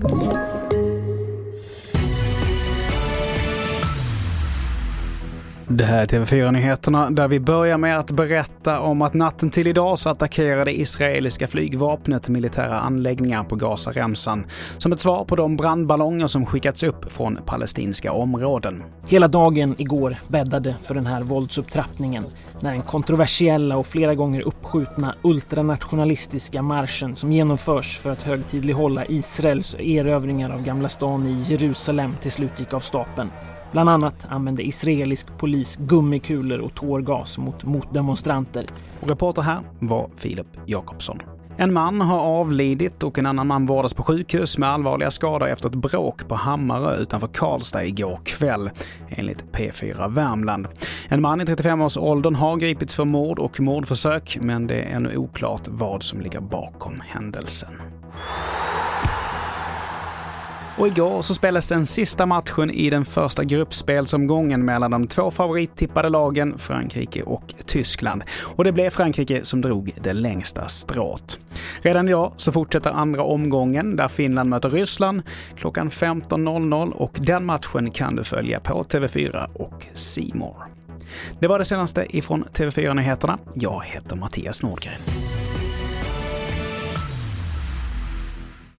Thank you. Det här är TV4-nyheterna där vi börjar med att berätta om att natten till idag så attackerade israeliska flygvapnet militära anläggningar på Gazaremsan som ett svar på de brandballonger som skickats upp från palestinska områden. Hela dagen igår bäddade för den här våldsupptrappningen när den kontroversiella och flera gånger uppskjutna ultranationalistiska marschen som genomförs för att högtidlighålla Israels erövringar av Gamla stan i Jerusalem till slut gick av stapeln. Bland annat använde israelisk polis gummikulor och tårgas mot motdemonstranter. Och reporter här var Filip Jakobsson. En man har avlidit och en annan man vårdas på sjukhus med allvarliga skador efter ett bråk på Hammarö utanför Karlstad igår kväll, enligt P4 Värmland. En man i 35-årsåldern har gripits för mord och mordförsök, men det är ännu oklart vad som ligger bakom händelsen. Och igår så spelades den sista matchen i den första gruppspelsomgången mellan de två favorittippade lagen, Frankrike och Tyskland. Och det blev Frankrike som drog det längsta strået. Redan idag så fortsätter andra omgången där Finland möter Ryssland klockan 15.00 och den matchen kan du följa på TV4 och Simor. Det var det senaste ifrån TV4 Nyheterna. Jag heter Mattias Nordgren.